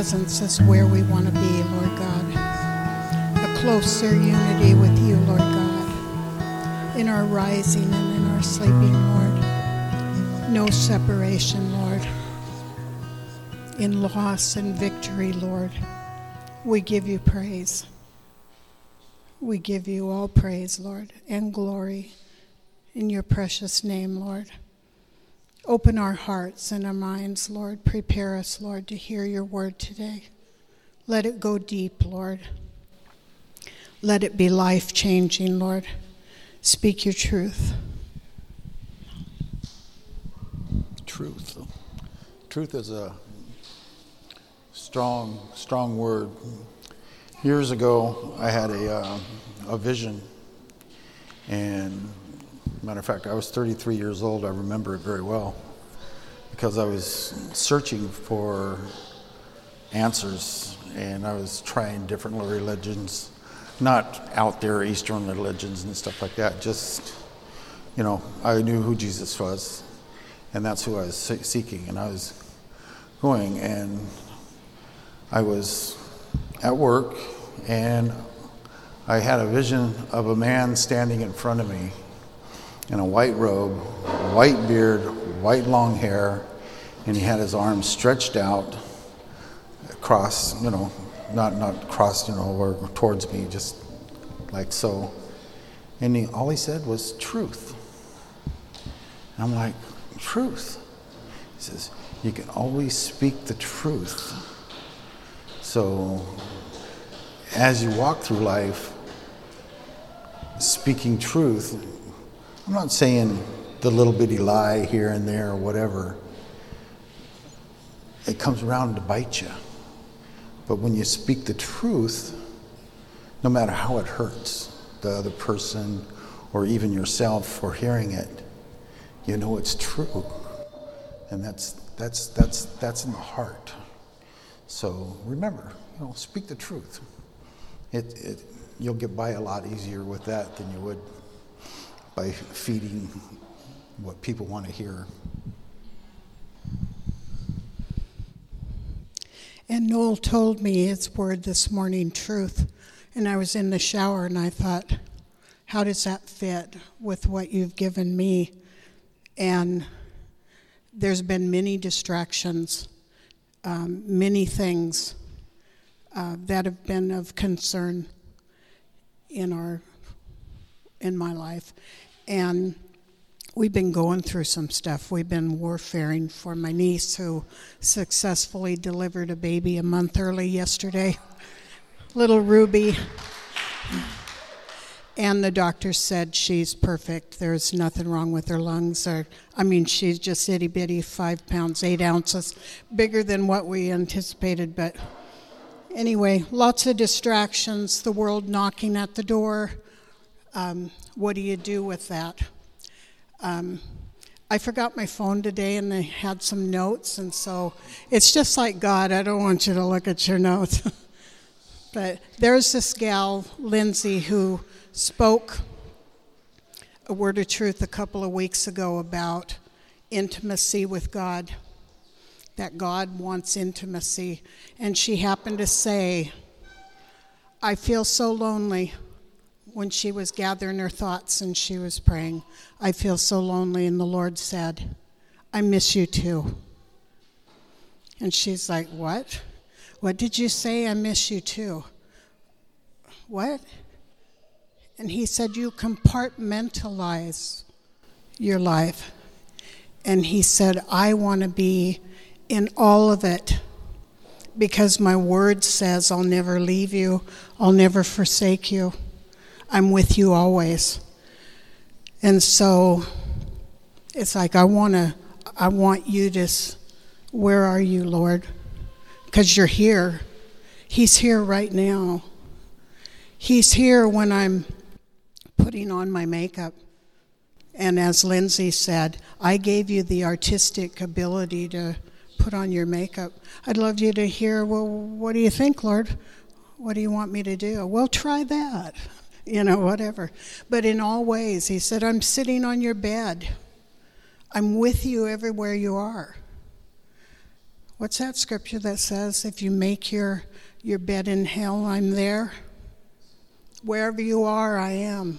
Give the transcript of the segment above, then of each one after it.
presence is where we want to be, Lord God. A closer unity with you, Lord God. In our rising and in our sleeping, Lord. No separation, Lord. In loss and victory, Lord. We give you praise. We give you all praise, Lord, and glory in your precious name, Lord. Open our hearts and our minds, Lord. Prepare us, Lord, to hear your word today. Let it go deep, Lord. Let it be life changing, Lord. Speak your truth. Truth. Truth is a strong, strong word. Years ago, I had a, uh, a vision, and matter of fact, I was 33 years old. I remember it very well because I was searching for answers, and I was trying different religions, not out there Eastern religions and stuff like that. Just, you know, I knew who Jesus was, and that's who I was seeking, and I was going, and I was at work, and I had a vision of a man standing in front of me in a white robe, white beard, white long hair, and he had his arms stretched out across, you know, not not crossed, you know, or towards me, just like so. And he, all he said was truth. And I'm like, truth. He says, you can always speak the truth. So as you walk through life, speaking truth, I'm not saying the little bitty lie here and there or whatever. It comes around to bite you. But when you speak the truth, no matter how it hurts the other person or even yourself for hearing it, you know it's true. And that's that's that's that's in the heart. So remember, you know, speak the truth. It, it, you'll get by a lot easier with that than you would by feeding what people want to hear. And Noel told me his word this morning, truth. And I was in the shower and I thought, how does that fit with what you've given me? And there's been many distractions, um, many things uh, that have been of concern in our in my life and we've been going through some stuff. We've been warfaring for my niece who successfully delivered a baby a month early yesterday, little Ruby. And the doctor said she's perfect. There's nothing wrong with her lungs. Or, I mean, she's just itty bitty, five pounds, eight ounces, bigger than what we anticipated. But anyway, lots of distractions, the world knocking at the door. Um, what do you do with that? Um, I forgot my phone today and I had some notes, and so it's just like God. I don't want you to look at your notes. but there's this gal, Lindsay, who spoke a word of truth a couple of weeks ago about intimacy with God, that God wants intimacy. And she happened to say, I feel so lonely when she was gathering her thoughts and she was praying, I feel so lonely. And the Lord said, I miss you too. And she's like, What? What did you say? I miss you too. What? And he said, You compartmentalize your life. And he said, I want to be in all of it because my word says, I'll never leave you, I'll never forsake you. I'm with you always. And so it's like I want to I want you to where are you, Lord? Cuz you're here. He's here right now. He's here when I'm putting on my makeup. And as Lindsay said, I gave you the artistic ability to put on your makeup. I'd love you to hear, well, what do you think, Lord? What do you want me to do? Well, try that you know, whatever. But in all ways, he said, I'm sitting on your bed. I'm with you everywhere you are. what's that scripture that says, if you make your, your bed in hell, I'm there? Wherever you are, I am.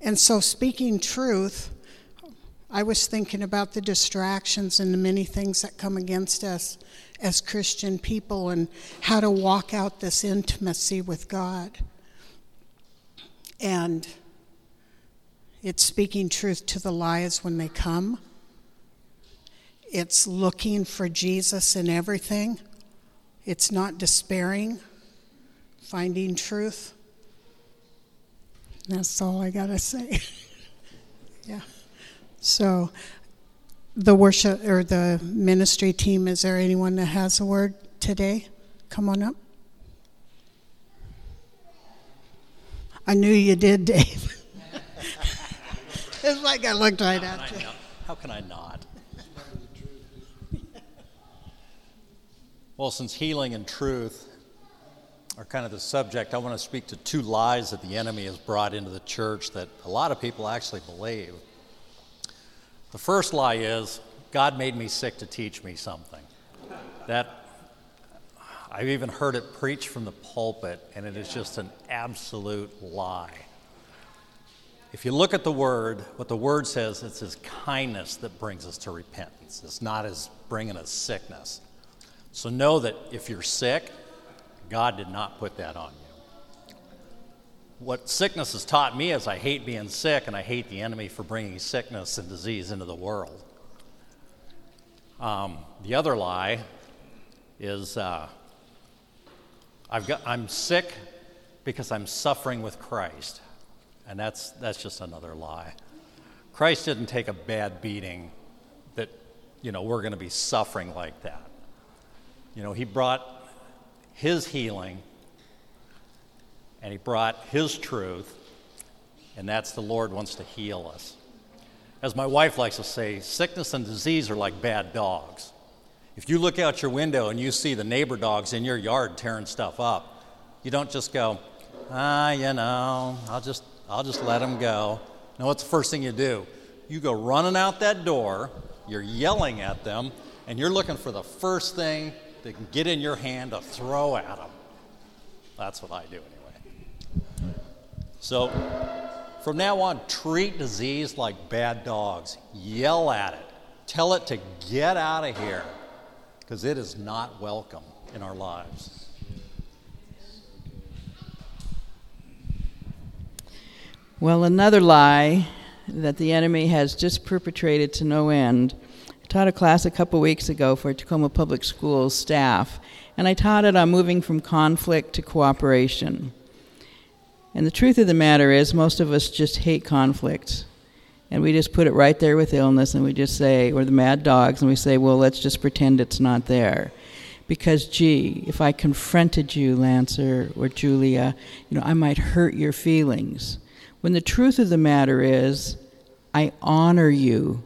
And so, speaking truth, I was thinking about the distractions and the many things that come against us as Christian people and how to walk out this intimacy with God. And it's speaking truth to the lies when they come. It's looking for Jesus in everything. It's not despairing, finding truth. That's all I got to say. yeah. So, the worship or the ministry team, is there anyone that has a word today? Come on up. I knew you did, Dave. it's like I looked right at you. How can I not? well, since healing and truth are kind of the subject, I want to speak to two lies that the enemy has brought into the church that a lot of people actually believe. The first lie is God made me sick to teach me something. That I've even heard it preached from the pulpit, and it is just an absolute lie. If you look at the word, what the word says, it's his kindness that brings us to repentance. It's not his bringing us sickness. So know that if you're sick, God did not put that on you. What sickness has taught me is I hate being sick and I hate the enemy for bringing sickness and disease into the world. Um, the other lie is uh, I've got, I'm sick because I'm suffering with Christ. And that's, that's just another lie. Christ didn't take a bad beating that, you know, we're going to be suffering like that. You know, he brought his healing and he brought his truth, and that's the Lord wants to heal us. As my wife likes to say, sickness and disease are like bad dogs. If you look out your window and you see the neighbor dogs in your yard tearing stuff up, you don't just go, ah, you know, I'll just, I'll just let them go. No, what's the first thing you do? You go running out that door, you're yelling at them, and you're looking for the first thing that can get in your hand to throw at them. That's what I do anyway. So, from now on, treat disease like bad dogs. Yell at it. Tell it to get out of here because it is not welcome in our lives. Well, another lie that the enemy has just perpetrated to no end. I taught a class a couple weeks ago for Tacoma Public Schools staff, and I taught it on moving from conflict to cooperation. And the truth of the matter is, most of us just hate conflict. And we just put it right there with illness, and we just say, we're the mad dogs, and we say, well, let's just pretend it's not there. Because, gee, if I confronted you, Lancer or Julia, you know, I might hurt your feelings. When the truth of the matter is, I honor you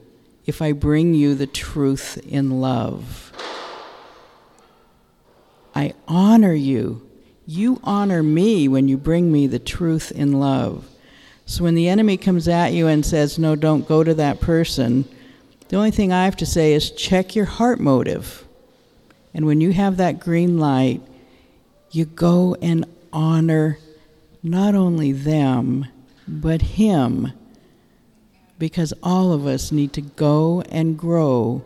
if I bring you the truth in love. I honor you. You honor me when you bring me the truth in love. So when the enemy comes at you and says, No, don't go to that person, the only thing I have to say is check your heart motive. And when you have that green light, you go and honor not only them, but him. Because all of us need to go and grow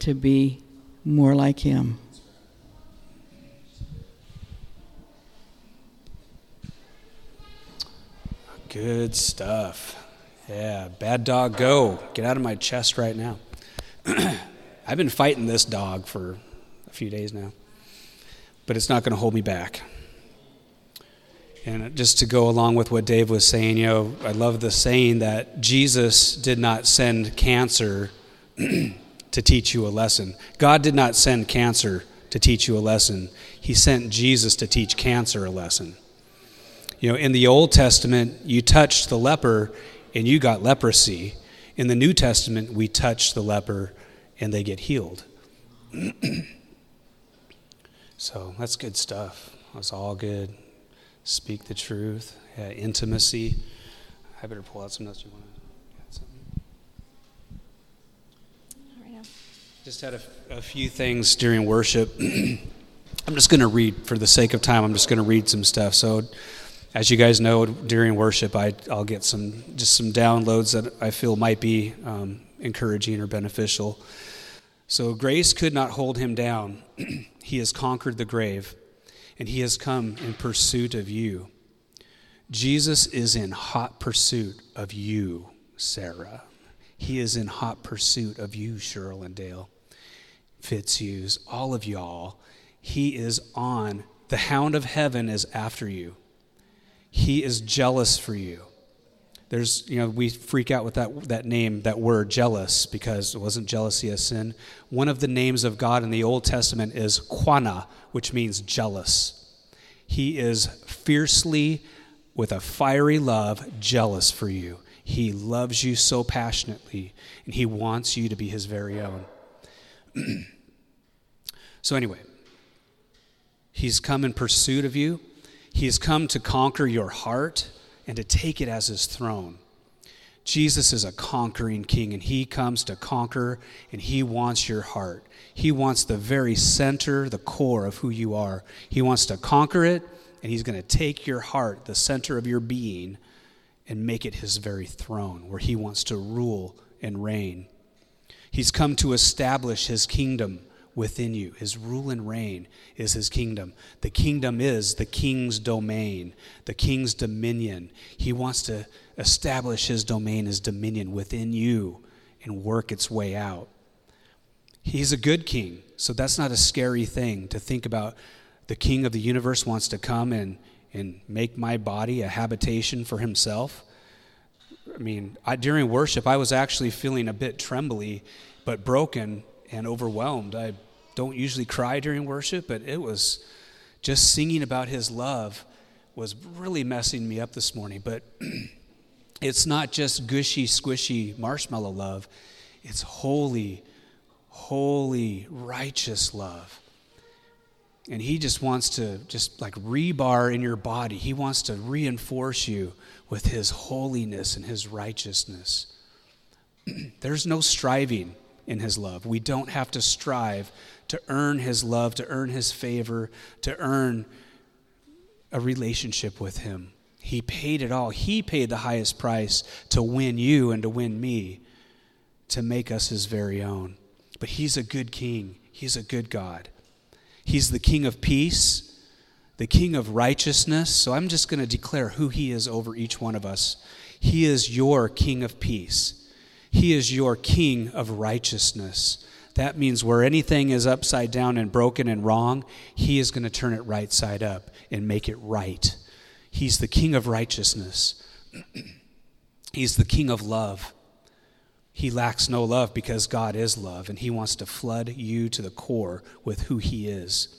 to be more like him. Good stuff. Yeah, bad dog, go. Get out of my chest right now. I've been fighting this dog for a few days now, but it's not going to hold me back. And just to go along with what Dave was saying, you know, I love the saying that Jesus did not send cancer to teach you a lesson. God did not send cancer to teach you a lesson. He sent Jesus to teach cancer a lesson. You know, in the Old Testament, you touched the leper and you got leprosy. In the New Testament, we touch the leper and they get healed. so that's good stuff. That's all good. Speak the truth, yeah, intimacy. I better pull out some notes. You want to add something? Just had a, a few things during worship. I'm just going to read, for the sake of time, I'm just going to read some stuff. So, as you guys know, during worship, I, I'll get some just some downloads that I feel might be um, encouraging or beneficial. So, grace could not hold him down. he has conquered the grave, and he has come in pursuit of you. Jesus is in hot pursuit of you, Sarah. He is in hot pursuit of you, Cheryl and Dale, Fitzhughes, all of y'all. He is on. The hound of heaven is after you. He is jealous for you. There's, you know, we freak out with that, that name, that word, jealous, because it wasn't jealousy a sin. One of the names of God in the Old Testament is Qanna, which means jealous. He is fiercely, with a fiery love, jealous for you. He loves you so passionately, and he wants you to be his very own. so, anyway, he's come in pursuit of you. He has come to conquer your heart and to take it as his throne. Jesus is a conquering king, and he comes to conquer, and he wants your heart. He wants the very center, the core of who you are. He wants to conquer it, and he's going to take your heart, the center of your being, and make it his very throne, where he wants to rule and reign. He's come to establish his kingdom within you. His rule and reign is his kingdom. The kingdom is the king's domain, the king's dominion. He wants to establish his domain, his dominion within you and work its way out. He's a good king, so that's not a scary thing to think about. The king of the universe wants to come and, and make my body a habitation for himself. I mean, I, during worship, I was actually feeling a bit trembly, but broken and overwhelmed. I don't usually cry during worship, but it was just singing about his love was really messing me up this morning. But it's not just gushy, squishy marshmallow love, it's holy, holy, righteous love. And he just wants to just like rebar in your body. He wants to reinforce you with his holiness and his righteousness. There's no striving in his love. We don't have to strive to earn his love, to earn his favor, to earn a relationship with him. He paid it all. He paid the highest price to win you and to win me, to make us his very own. But he's a good king, he's a good God. He's the king of peace, the king of righteousness. So I'm just going to declare who he is over each one of us. He is your king of peace. He is your king of righteousness. That means where anything is upside down and broken and wrong, He is going to turn it right side up and make it right. He's the king of righteousness, He's the king of love. He lacks no love because God is love, and He wants to flood you to the core with who He is.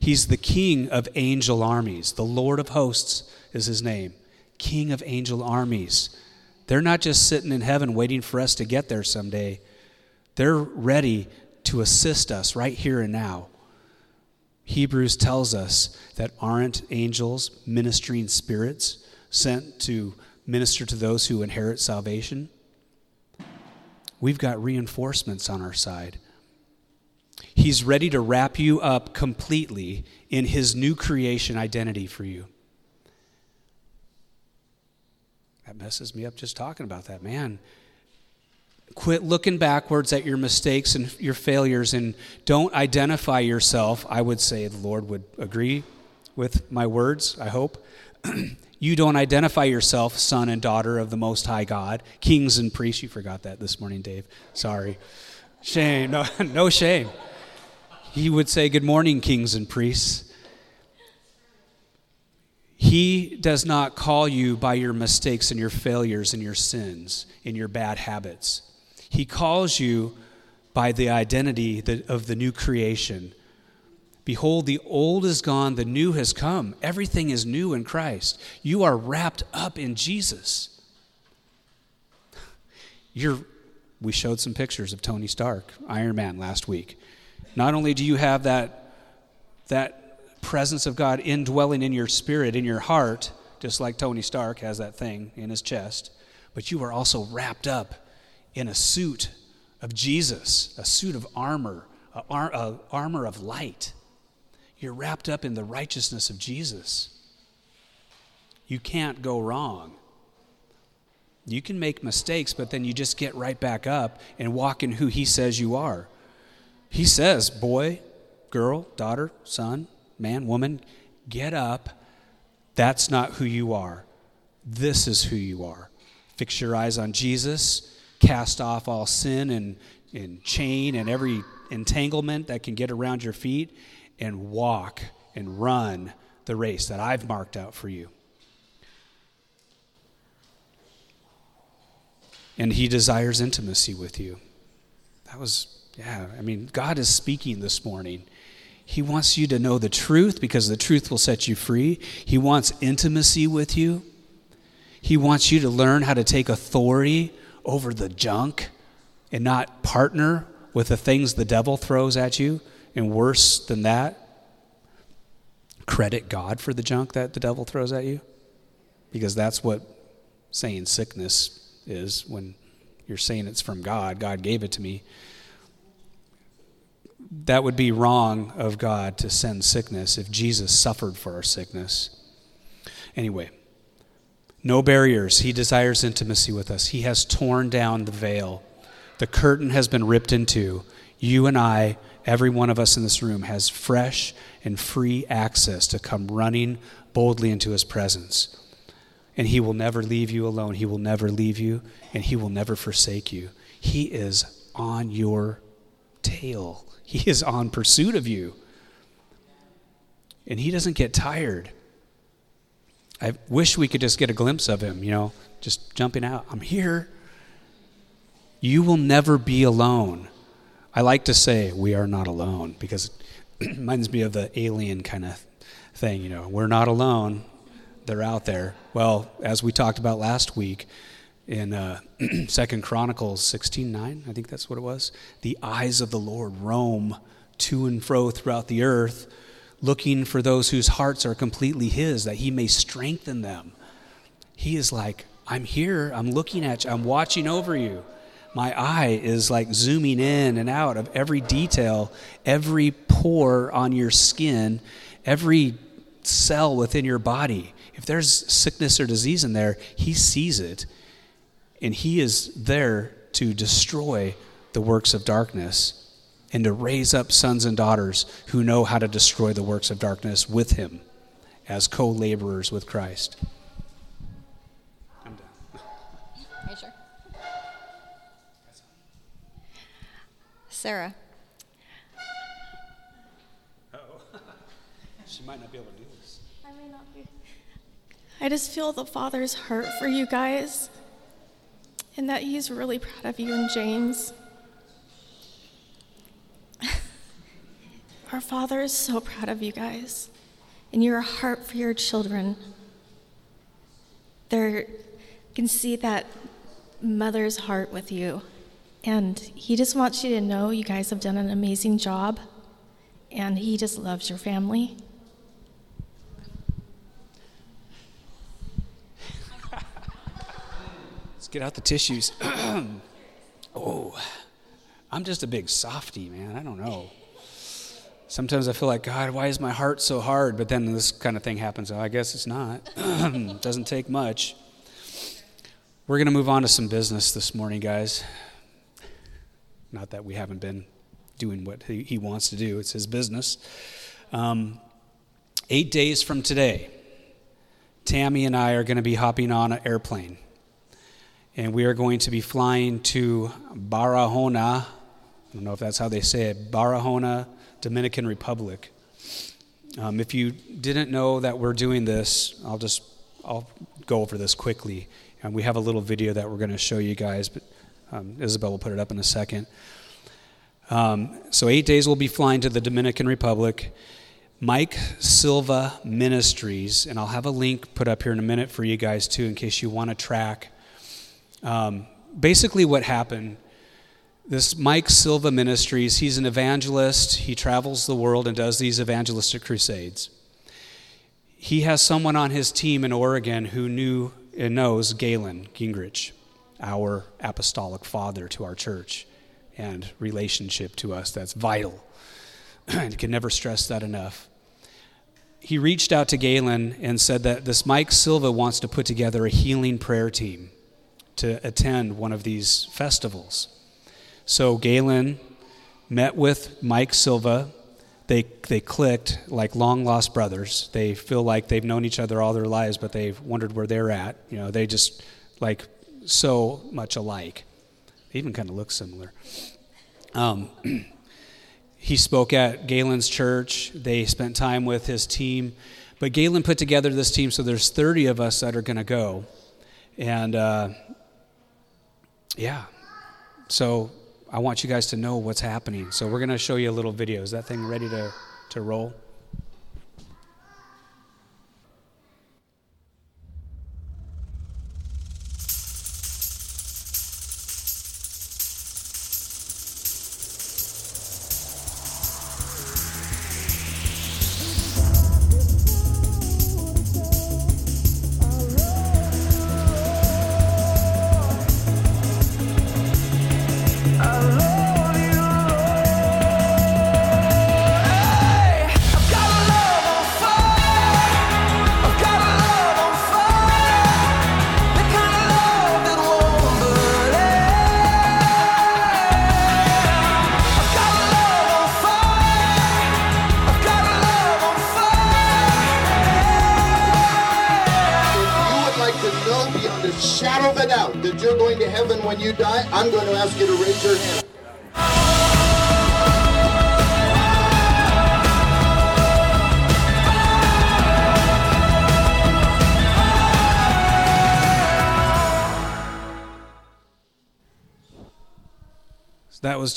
He's the king of angel armies. The Lord of hosts is His name. King of angel armies. They're not just sitting in heaven waiting for us to get there someday. They're ready to assist us right here and now. Hebrews tells us that aren't angels ministering spirits sent to minister to those who inherit salvation? We've got reinforcements on our side. He's ready to wrap you up completely in his new creation identity for you. That messes me up just talking about that. Man, quit looking backwards at your mistakes and your failures and don't identify yourself. I would say the Lord would agree with my words, I hope. you don't identify yourself son and daughter of the Most High God, kings and priests. You forgot that this morning, Dave. Sorry. Shame. No, no shame. He would say, Good morning, kings and priests. He does not call you by your mistakes and your failures and your sins and your bad habits. He calls you by the identity of the new creation. Behold, the old is gone, the new has come. Everything is new in Christ. You are wrapped up in Jesus. You're, we showed some pictures of Tony Stark, Iron Man, last week. Not only do you have that, that presence of God indwelling in your spirit, in your heart, just like Tony Stark has that thing in his chest, but you are also wrapped up in a suit of Jesus, a suit of armor, a, ar- a armor of light. You're wrapped up in the righteousness of Jesus. You can't go wrong. You can make mistakes, but then you just get right back up and walk in who He says you are. He says, boy, girl, daughter, son, man, woman, get up. That's not who you are. This is who you are. Fix your eyes on Jesus, cast off all sin and, and chain and every entanglement that can get around your feet, and walk and run the race that I've marked out for you. And He desires intimacy with you. That was, yeah, I mean, God is speaking this morning. He wants you to know the truth because the truth will set you free. He wants intimacy with you. He wants you to learn how to take authority over the junk and not partner with the things the devil throws at you. And worse than that, credit God for the junk that the devil throws at you. Because that's what saying sickness is when you're saying it's from God. God gave it to me. That would be wrong of God to send sickness if Jesus suffered for our sickness. Anyway, no barriers. He desires intimacy with us. He has torn down the veil. The curtain has been ripped in two. You and I, every one of us in this room, has fresh and free access to come running boldly into his presence. And he will never leave you alone. He will never leave you, and he will never forsake you. He is on your tail, he is on pursuit of you. And he doesn't get tired. I wish we could just get a glimpse of him, you know, just jumping out. I'm here. You will never be alone. I like to say we are not alone because it reminds me of the alien kind of thing, you know, we're not alone. They're out there. Well, as we talked about last week in uh, Second Chronicles 16:9, I think that's what it was. The eyes of the Lord roam to and fro throughout the earth looking for those whose hearts are completely His, that He may strengthen them. He is like, I'm here, I'm looking at you, I'm watching over you. My eye is like zooming in and out of every detail, every pore on your skin, every cell within your body. If there's sickness or disease in there, He sees it, and He is there to destroy the works of darkness and to raise up sons and daughters who know how to destroy the works of darkness with him as co laborers with Christ. I'm done. Are you sure? Sarah. Oh. she might not be able to do this. I may not be. I just feel the Father's heart for you guys and that He's really proud of you and James. Our Father is so proud of you guys and your heart for your children. There can see that mother's heart with you. And he just wants you to know you guys have done an amazing job. And he just loves your family. Let's get out the tissues. oh, I'm just a big softy, man. I don't know. Sometimes I feel like, God, why is my heart so hard? But then this kind of thing happens. I guess it's not. doesn't take much. We're going to move on to some business this morning, guys. Not that we haven't been doing what he, he wants to do, it's his business. Um, eight days from today, Tammy and I are going to be hopping on an airplane. And we are going to be flying to Barahona. I don't know if that's how they say it. Barahona, Dominican Republic. Um, if you didn't know that we're doing this, I'll just I'll go over this quickly. And we have a little video that we're going to show you guys, but um, Isabel will put it up in a second. Um, so eight days we'll be flying to the Dominican Republic. Mike Silva Ministries, and I'll have a link put up here in a minute for you guys too, in case you want to track. Um, basically, what happened this Mike Silva Ministries, he's an evangelist. He travels the world and does these evangelistic crusades. He has someone on his team in Oregon who knew and knows Galen Gingrich, our apostolic father to our church. and relationship to us that's vital. and can never stress that enough. He reached out to Galen and said that this Mike Silva wants to put together a healing prayer team to attend one of these festivals. So Galen met with Mike Silva. They, they clicked like long lost brothers. They feel like they've known each other all their lives, but they've wondered where they're at. You know, they just like so much alike. They even kind of look similar. Um, he spoke at Galen's church. They spent time with his team. But Galen put together this team, so there's 30 of us that are going to go. And uh, yeah, so I want you guys to know what's happening. So we're going to show you a little video. Is that thing ready to, to roll?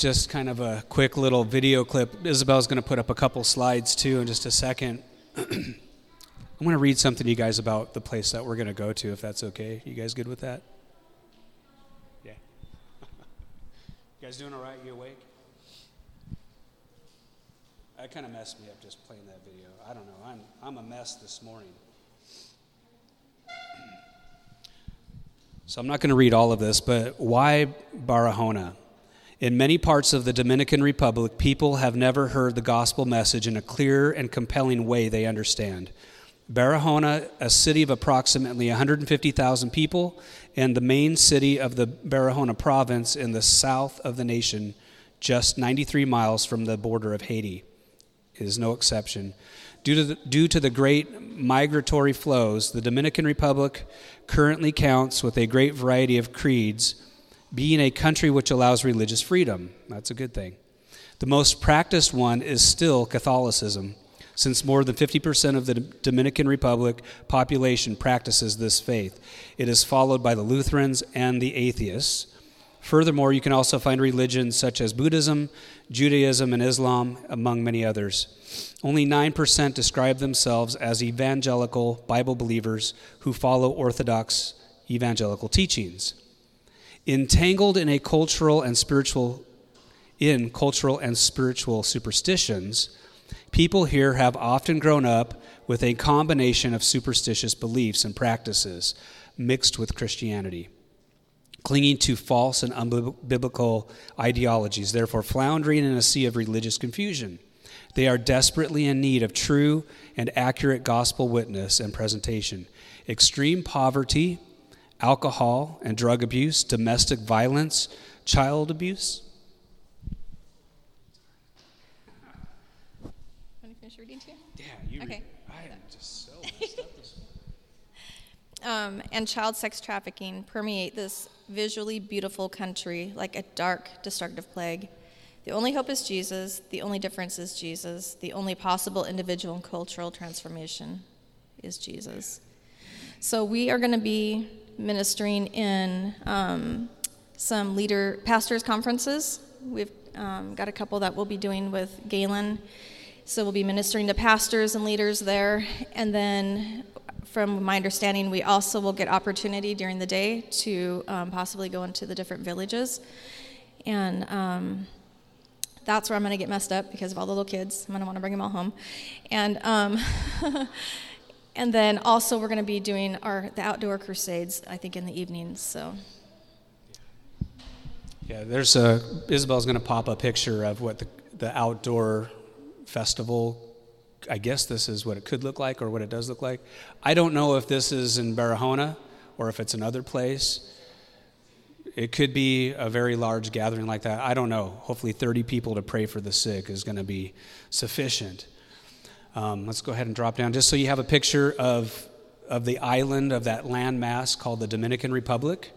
Just kind of a quick little video clip. Isabel's going to put up a couple slides too in just a second. I'm going to read something to you guys about the place that we're going to go to, if that's okay. You guys good with that? Yeah. you guys doing all right? You awake? That kind of messed me up just playing that video. I don't know. I'm, I'm a mess this morning. So I'm not going to read all of this, but why Barahona? In many parts of the Dominican Republic, people have never heard the gospel message in a clear and compelling way they understand. Barahona, a city of approximately 150,000 people, and the main city of the Barahona province in the south of the nation, just 93 miles from the border of Haiti, is no exception. Due to, the, due to the great migratory flows, the Dominican Republic currently counts with a great variety of creeds, being a country which allows religious freedom. That's a good thing. The most practiced one is still Catholicism, since more than 50% of the Dominican Republic population practices this faith. It is followed by the Lutherans and the atheists. Furthermore, you can also find religions such as Buddhism, Judaism, and Islam, among many others. Only 9% describe themselves as evangelical Bible believers who follow Orthodox evangelical teachings. Entangled in a cultural and spiritual in cultural and spiritual superstitions, people here have often grown up with a combination of superstitious beliefs and practices mixed with Christianity clinging to false and unbiblical ideologies, therefore floundering in a sea of religious confusion. They are desperately in need of true and accurate gospel witness and presentation. Extreme poverty, alcohol and drug abuse, domestic violence, child abuse. Want to finish reading too? Yeah, you Okay. I am just so messed up this Um, and child sex trafficking permeate this visually beautiful country like a dark, destructive plague. The only hope is Jesus. The only difference is Jesus. The only possible individual and cultural transformation is Jesus. So we are going to be ministering in um, some leader pastors conferences. We've um, got a couple that we'll be doing with Galen. So we'll be ministering to pastors and leaders there, and then from my understanding, we also will get opportunity during the day to um, possibly go into the different villages. And um, that's where I'm going to get messed up because of all the little kids. I'm going to want to bring them all home. And, um, and then also, we're going to be doing our, the outdoor crusades, I think, in the evenings. So Yeah, there's a Isabel's going to pop a picture of what the, the outdoor festival. I guess this is what it could look like or what it does look like. I don't know if this is in Barahona or if it's another place. It could be a very large gathering like that. I don't know. Hopefully, 30 people to pray for the sick is going to be sufficient. Um, let's go ahead and drop down just so you have a picture of, of the island of that landmass called the Dominican Republic.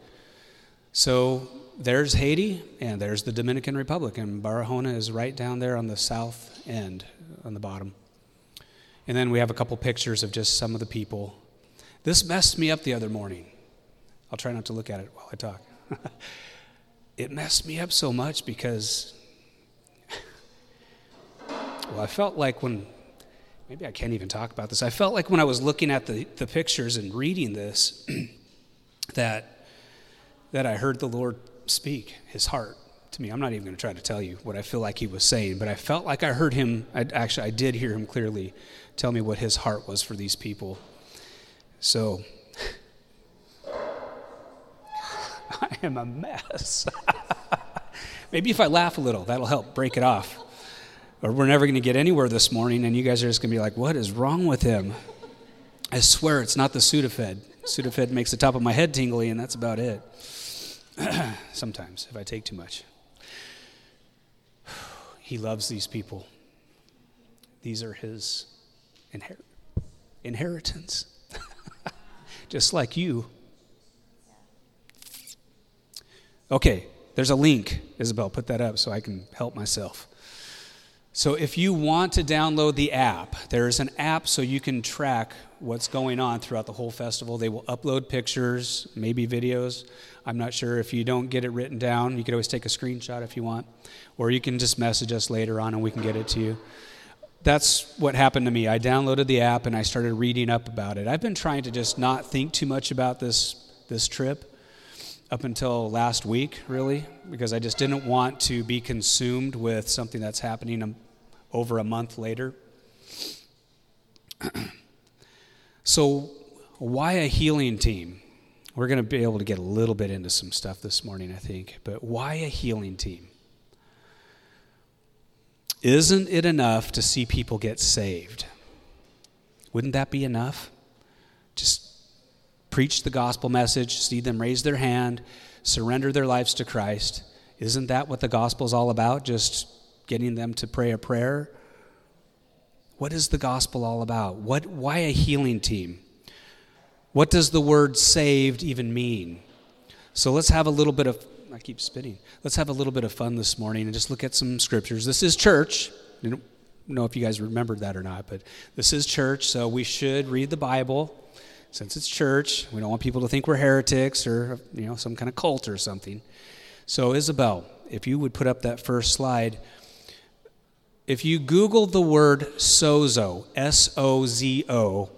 So there's Haiti and there's the Dominican Republic, and Barahona is right down there on the south end, on the bottom. And then we have a couple pictures of just some of the people. This messed me up the other morning. I'll try not to look at it while I talk. it messed me up so much because, well, I felt like when, maybe I can't even talk about this. I felt like when I was looking at the, the pictures and reading this, that, that I heard the Lord speak his heart to me. I'm not even going to try to tell you what I feel like he was saying, but I felt like I heard him. I, actually, I did hear him clearly tell me what his heart was for these people. So, I am a mess. Maybe if I laugh a little, that'll help break it off. Or we're never going to get anywhere this morning, and you guys are just going to be like, what is wrong with him? I swear it's not the Sudafed. Sudafed makes the top of my head tingly, and that's about it. Sometimes, if I take too much. He loves these people. These are his inher- inheritance. Just like you. Okay, there's a link. Isabel, put that up so I can help myself. So, if you want to download the app, there's an app so you can track what's going on throughout the whole festival. They will upload pictures, maybe videos. I'm not sure if you don't get it written down. You could always take a screenshot if you want, or you can just message us later on and we can get it to you. That's what happened to me. I downloaded the app and I started reading up about it. I've been trying to just not think too much about this this trip up until last week, really, because I just didn't want to be consumed with something that's happening um, over a month later. so, why a healing team? We're going to be able to get a little bit into some stuff this morning, I think. But why a healing team? Isn't it enough to see people get saved? Wouldn't that be enough? Just preach the gospel message, see them raise their hand, surrender their lives to Christ. Isn't that what the gospel is all about? Just getting them to pray a prayer? What is the gospel all about? What, why a healing team? What does the word saved even mean? So let's have a little bit of, I keep spitting. Let's have a little bit of fun this morning and just look at some scriptures. This is church. I don't know if you guys remembered that or not, but this is church, so we should read the Bible since it's church. We don't want people to think we're heretics or, you know, some kind of cult or something. So, Isabel, if you would put up that first slide. If you Google the word sozo, S O Z O,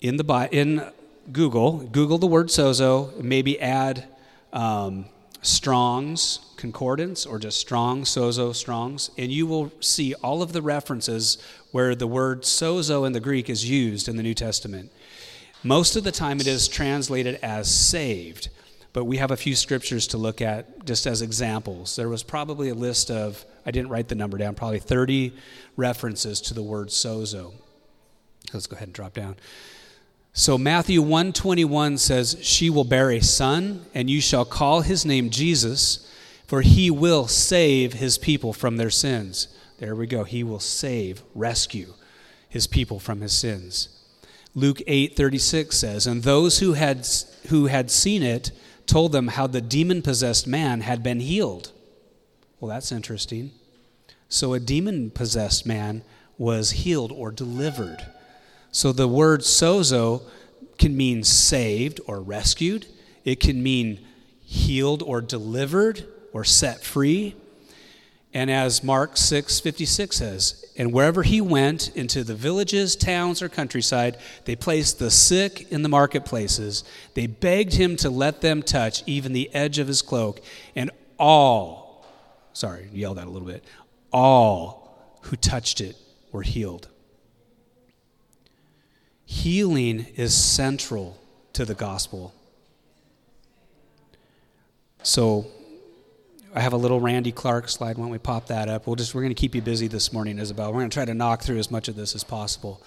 in the in Google, Google the word sozo, maybe add um, Strong's Concordance or just Strong, Sozo, Strong's, and you will see all of the references where the word sozo in the Greek is used in the New Testament. Most of the time it is translated as saved, but we have a few scriptures to look at just as examples. There was probably a list of, I didn't write the number down, probably 30 references to the word sozo. Let's go ahead and drop down. So Matthew 121 says, "She will bear a son, and you shall call his name Jesus, for he will save his people from their sins." There we go. He will save, rescue his people from his sins. Luke 8:36 says, "And those who had who had seen it told them how the demon-possessed man had been healed." Well, that's interesting. So a demon-possessed man was healed or delivered. So the word sozo can mean saved or rescued, it can mean healed or delivered or set free. And as Mark 6:56 says, and wherever he went into the villages, towns or countryside, they placed the sick in the marketplaces. They begged him to let them touch even the edge of his cloak, and all, sorry, yelled out a little bit, all who touched it were healed. Healing is central to the gospel. So, I have a little Randy Clark slide. Why don't we pop that up? We'll just we're going to keep you busy this morning, Isabel. We're going to try to knock through as much of this as possible.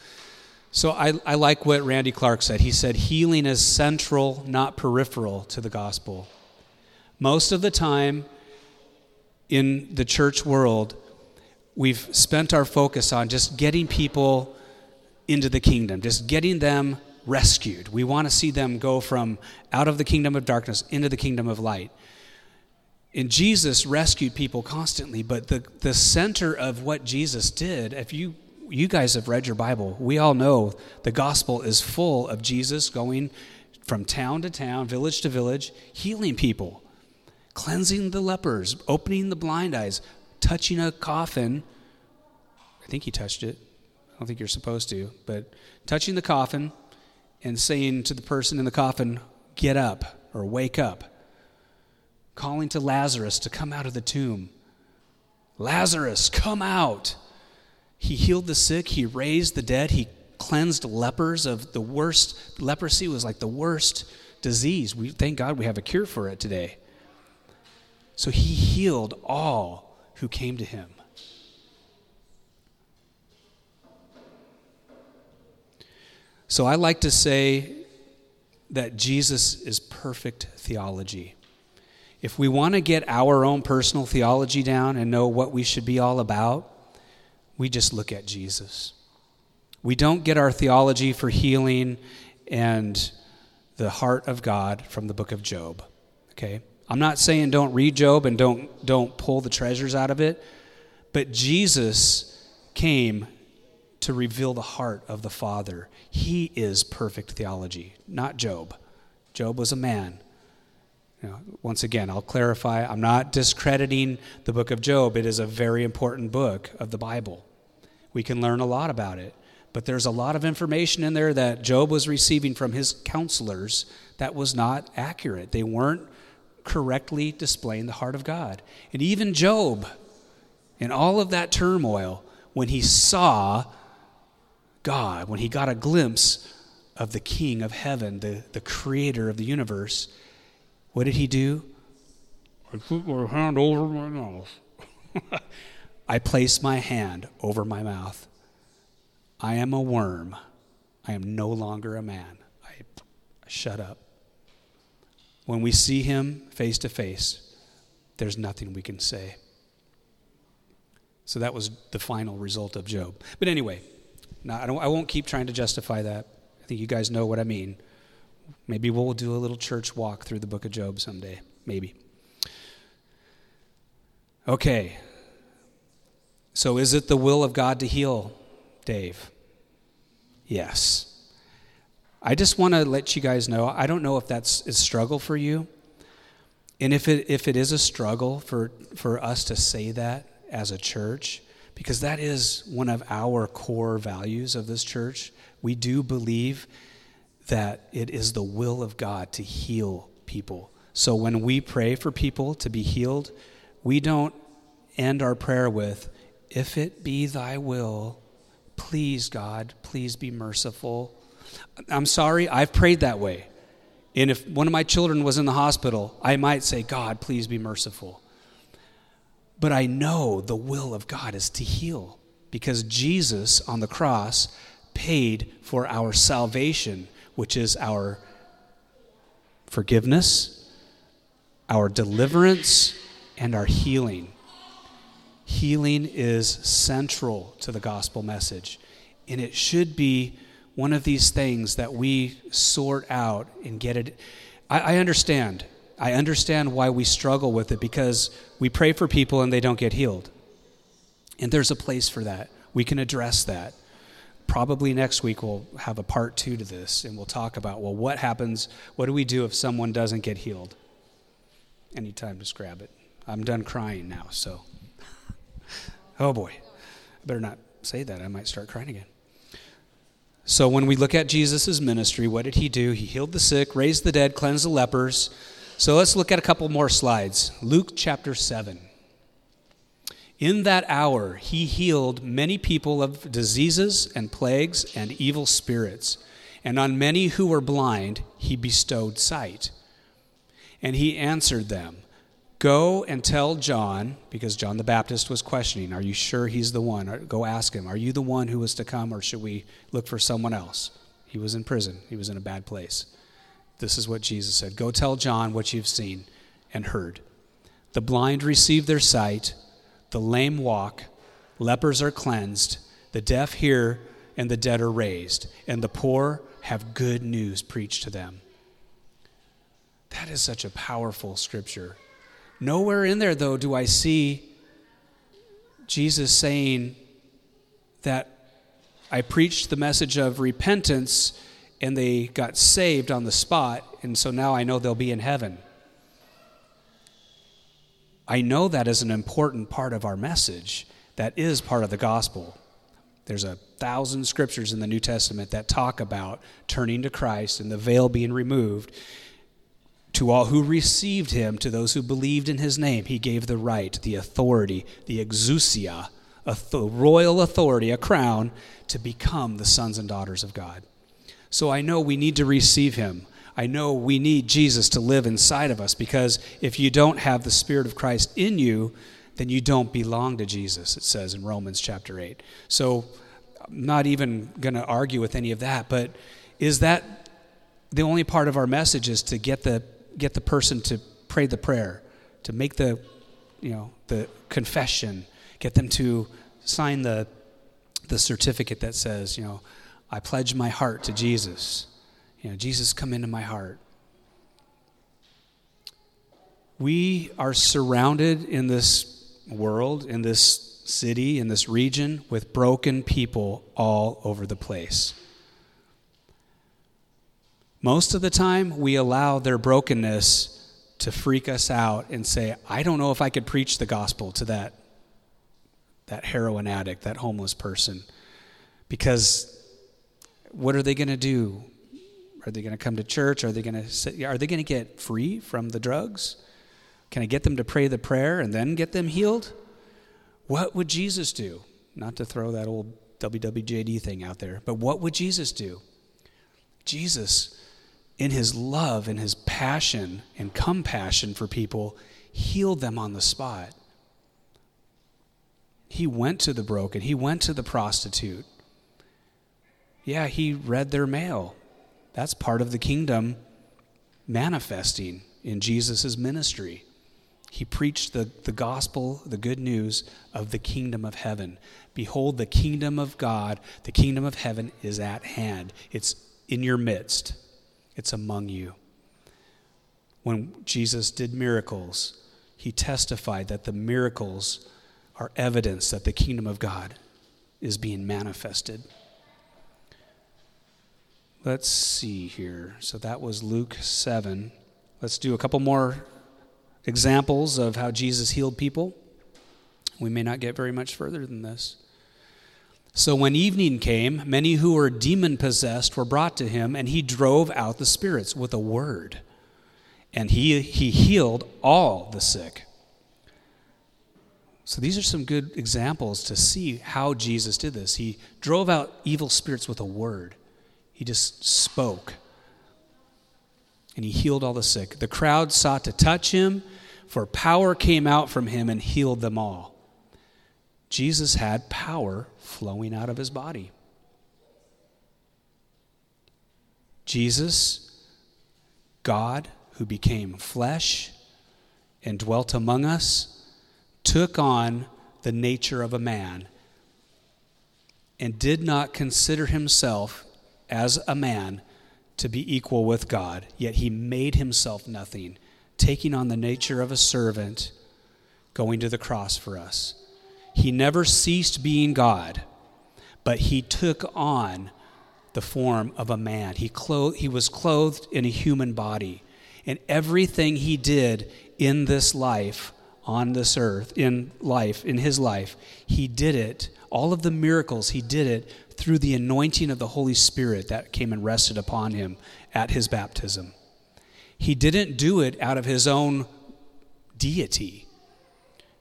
So I, I like what Randy Clark said. He said healing is central, not peripheral, to the gospel. Most of the time in the church world, we've spent our focus on just getting people into the kingdom, just getting them rescued. We want to see them go from out of the kingdom of darkness into the kingdom of light. And Jesus rescued people constantly, but the, the center of what Jesus did, if you you guys have read your Bible, we all know the gospel is full of Jesus going from town to town, village to village, healing people, cleansing the lepers, opening the blind eyes, touching a coffin. I think he touched it. I don't think you're supposed to, but touching the coffin and saying to the person in the coffin, get up or wake up calling to Lazarus to come out of the tomb. Lazarus, come out. He healed the sick, he raised the dead, he cleansed lepers of the worst. Leprosy was like the worst disease. We thank God we have a cure for it today. So he healed all who came to him. So I like to say that Jesus is perfect theology. If we want to get our own personal theology down and know what we should be all about, we just look at Jesus. We don't get our theology for healing and the heart of God from the book of Job. Okay? I'm not saying don't read Job and don't don't pull the treasures out of it, but Jesus came to reveal the heart of the Father. He is perfect theology, not Job. Job was a man. You know, once again, I'll clarify I'm not discrediting the book of Job. It is a very important book of the Bible. We can learn a lot about it. But there's a lot of information in there that Job was receiving from his counselors that was not accurate. They weren't correctly displaying the heart of God. And even Job, in all of that turmoil, when he saw God, when he got a glimpse of the King of heaven, the, the creator of the universe, what did he do? I put my hand over my mouth. I place my hand over my mouth. I am a worm. I am no longer a man. I shut up. When we see him face to face, there's nothing we can say. So that was the final result of Job. But anyway, I, I won't keep trying to justify that. I think you guys know what I mean. Maybe we'll do a little church walk through the book of Job someday. Maybe. Okay. So, is it the will of God to heal Dave? Yes. I just want to let you guys know I don't know if that's a struggle for you. And if it, if it is a struggle for, for us to say that as a church, because that is one of our core values of this church, we do believe that it is the will of God to heal people. So when we pray for people to be healed, we don't end our prayer with, If it be thy will, please, God, please be merciful. I'm sorry, I've prayed that way. And if one of my children was in the hospital, I might say, God, please be merciful. But I know the will of God is to heal because Jesus on the cross paid for our salvation which is our forgiveness, our deliverance, and our healing. Healing is central to the gospel message, and it should be one of these things that we sort out and get it. I, I understand. I understand why we struggle with it because we pray for people and they don't get healed. And there's a place for that. We can address that probably next week we'll have a part two to this and we'll talk about well what happens what do we do if someone doesn't get healed anytime just grab it i'm done crying now so oh boy i better not say that i might start crying again so when we look at jesus' ministry what did he do he healed the sick raised the dead cleansed the lepers so let's look at a couple more slides luke chapter 7 in that hour, he healed many people of diseases and plagues and evil spirits. And on many who were blind, he bestowed sight. And he answered them, Go and tell John, because John the Baptist was questioning, Are you sure he's the one? Go ask him, Are you the one who was to come, or should we look for someone else? He was in prison, he was in a bad place. This is what Jesus said Go tell John what you've seen and heard. The blind receive their sight, the lame walk, lepers are cleansed, the deaf hear, and the dead are raised, and the poor have good news preached to them. That is such a powerful scripture. Nowhere in there, though, do I see Jesus saying that I preached the message of repentance and they got saved on the spot, and so now I know they'll be in heaven. I know that is an important part of our message. That is part of the gospel. There's a thousand scriptures in the New Testament that talk about turning to Christ and the veil being removed. To all who received him, to those who believed in his name, he gave the right, the authority, the exousia, a royal authority, a crown, to become the sons and daughters of God. So I know we need to receive him. I know we need Jesus to live inside of us because if you don't have the Spirit of Christ in you, then you don't belong to Jesus, it says in Romans chapter 8. So I'm not even going to argue with any of that, but is that the only part of our message is to get the get the person to pray the prayer, to make the, you know, the confession, get them to sign the, the certificate that says, you know, I pledge my heart to Jesus. You know, Jesus, come into my heart. We are surrounded in this world, in this city, in this region, with broken people all over the place. Most of the time, we allow their brokenness to freak us out and say, I don't know if I could preach the gospel to that, that heroin addict, that homeless person. Because what are they going to do? Are they going to come to church? Are they going to are they going to get free from the drugs? Can I get them to pray the prayer and then get them healed? What would Jesus do? Not to throw that old WWJD thing out there, but what would Jesus do? Jesus in his love and his passion and compassion for people, healed them on the spot. He went to the broken, he went to the prostitute. Yeah, he read their mail. That's part of the kingdom manifesting in Jesus' ministry. He preached the, the gospel, the good news of the kingdom of heaven. Behold, the kingdom of God, the kingdom of heaven is at hand. It's in your midst it's among you. When Jesus did miracles, he testified that the miracles are evidence that the kingdom of God is being manifested. Let's see here. So that was Luke 7. Let's do a couple more examples of how Jesus healed people. We may not get very much further than this. So when evening came, many who were demon possessed were brought to him, and he drove out the spirits with a word. And he, he healed all the sick. So these are some good examples to see how Jesus did this. He drove out evil spirits with a word, he just spoke. And he healed all the sick. The crowd sought to touch him, for power came out from him and healed them all. Jesus had power flowing out of his body. Jesus, God who became flesh and dwelt among us, took on the nature of a man and did not consider himself as a man to be equal with God, yet he made himself nothing, taking on the nature of a servant, going to the cross for us. He never ceased being God, but he took on the form of a man. He, clothed, he was clothed in a human body. And everything he did in this life, on this earth, in life, in his life, he did it. All of the miracles, he did it through the anointing of the Holy Spirit that came and rested upon him at his baptism. He didn't do it out of his own deity.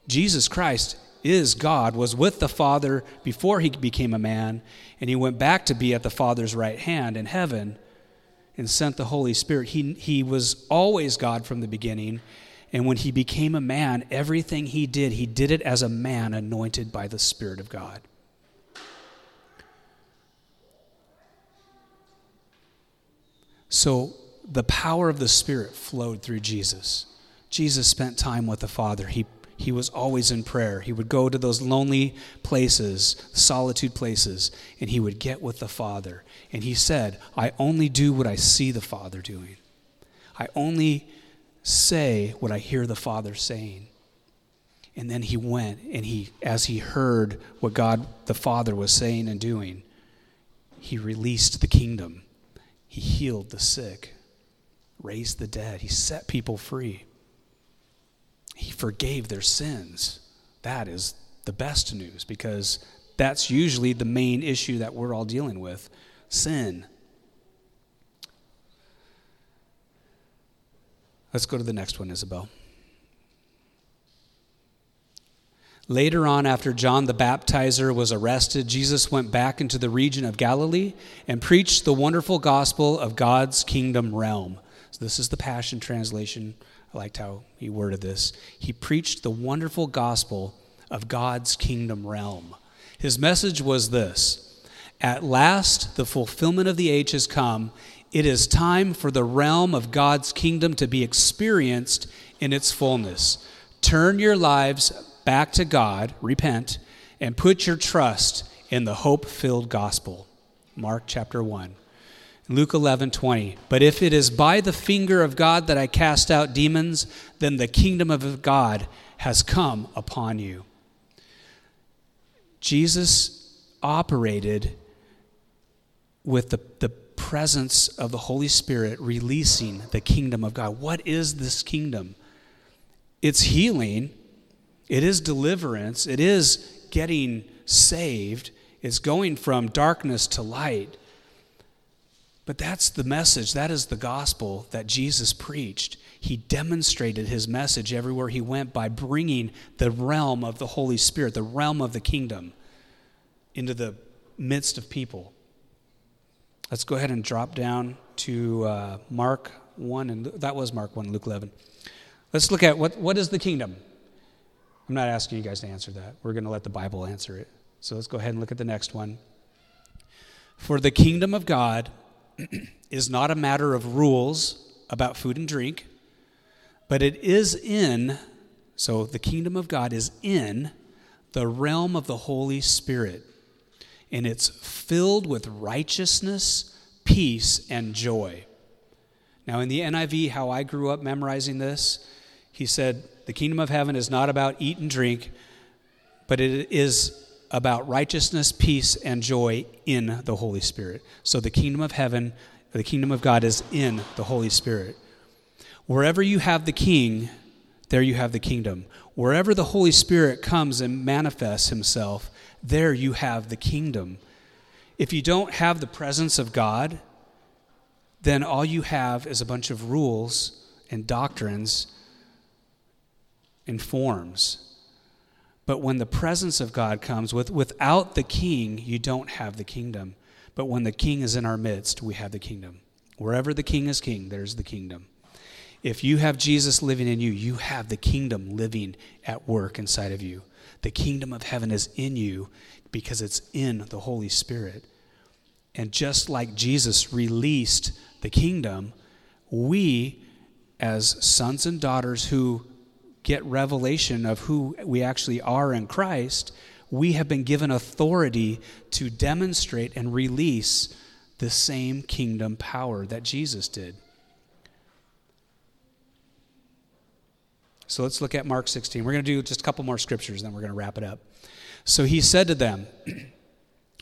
Jesus Christ is God, was with the Father before he became a man, and he went back to be at the Father's right hand in heaven and sent the Holy Spirit. He, he was always God from the beginning, And when he became a man, everything he did, he did it as a man anointed by the Spirit of God. So the power of the Spirit flowed through Jesus. Jesus spent time with the Father. He, he was always in prayer. He would go to those lonely places, solitude places, and he would get with the Father. And he said, I only do what I see the Father doing. I only say what I hear the Father saying. And then he went, and he, as he heard what God the Father was saying and doing, he released the kingdom. He healed the sick, raised the dead, he set people free. He forgave their sins. That is the best news because that's usually the main issue that we're all dealing with sin. Let's go to the next one, Isabel. Later on, after John the Baptizer was arrested, Jesus went back into the region of Galilee and preached the wonderful gospel of God's kingdom realm. So, this is the Passion Translation. I liked how he worded this. He preached the wonderful gospel of God's kingdom realm. His message was this At last, the fulfillment of the age has come. It is time for the realm of God's kingdom to be experienced in its fullness. Turn your lives back to God, repent, and put your trust in the hope filled gospel. Mark chapter 1. Luke 11, 20. But if it is by the finger of God that I cast out demons, then the kingdom of God has come upon you. Jesus operated with the, the presence of the Holy Spirit releasing the kingdom of God. What is this kingdom? It's healing it is deliverance, it is getting saved, it's going from darkness to light. But that's the message, that is the gospel that Jesus preached. He demonstrated his message everywhere he went by bringing the realm of the Holy Spirit, the realm of the kingdom, into the midst of people. Let's go ahead and drop down to uh, Mark 1, and that was Mark 1, Luke 11. Let's look at what, what is the kingdom? I'm not asking you guys to answer that. We're going to let the Bible answer it. So let's go ahead and look at the next one. For the kingdom of God is not a matter of rules about food and drink, but it is in, so the kingdom of God is in the realm of the Holy Spirit. And it's filled with righteousness, peace, and joy. Now, in the NIV, how I grew up memorizing this, he said, the kingdom of heaven is not about eat and drink, but it is about righteousness, peace, and joy in the Holy Spirit. So the kingdom of heaven, the kingdom of God is in the Holy Spirit. Wherever you have the king, there you have the kingdom. Wherever the Holy Spirit comes and manifests himself, there you have the kingdom. If you don't have the presence of God, then all you have is a bunch of rules and doctrines informs. But when the presence of God comes, with, without the king, you don't have the kingdom. But when the king is in our midst, we have the kingdom. Wherever the king is king, there's the kingdom. If you have Jesus living in you, you have the kingdom living at work inside of you. The kingdom of heaven is in you because it's in the Holy Spirit. And just like Jesus released the kingdom, we, as sons and daughters who get revelation of who we actually are in Christ, we have been given authority to demonstrate and release the same kingdom power that Jesus did. So let's look at Mark 16. We're going to do just a couple more scriptures, then we're going to wrap it up. So he said to them,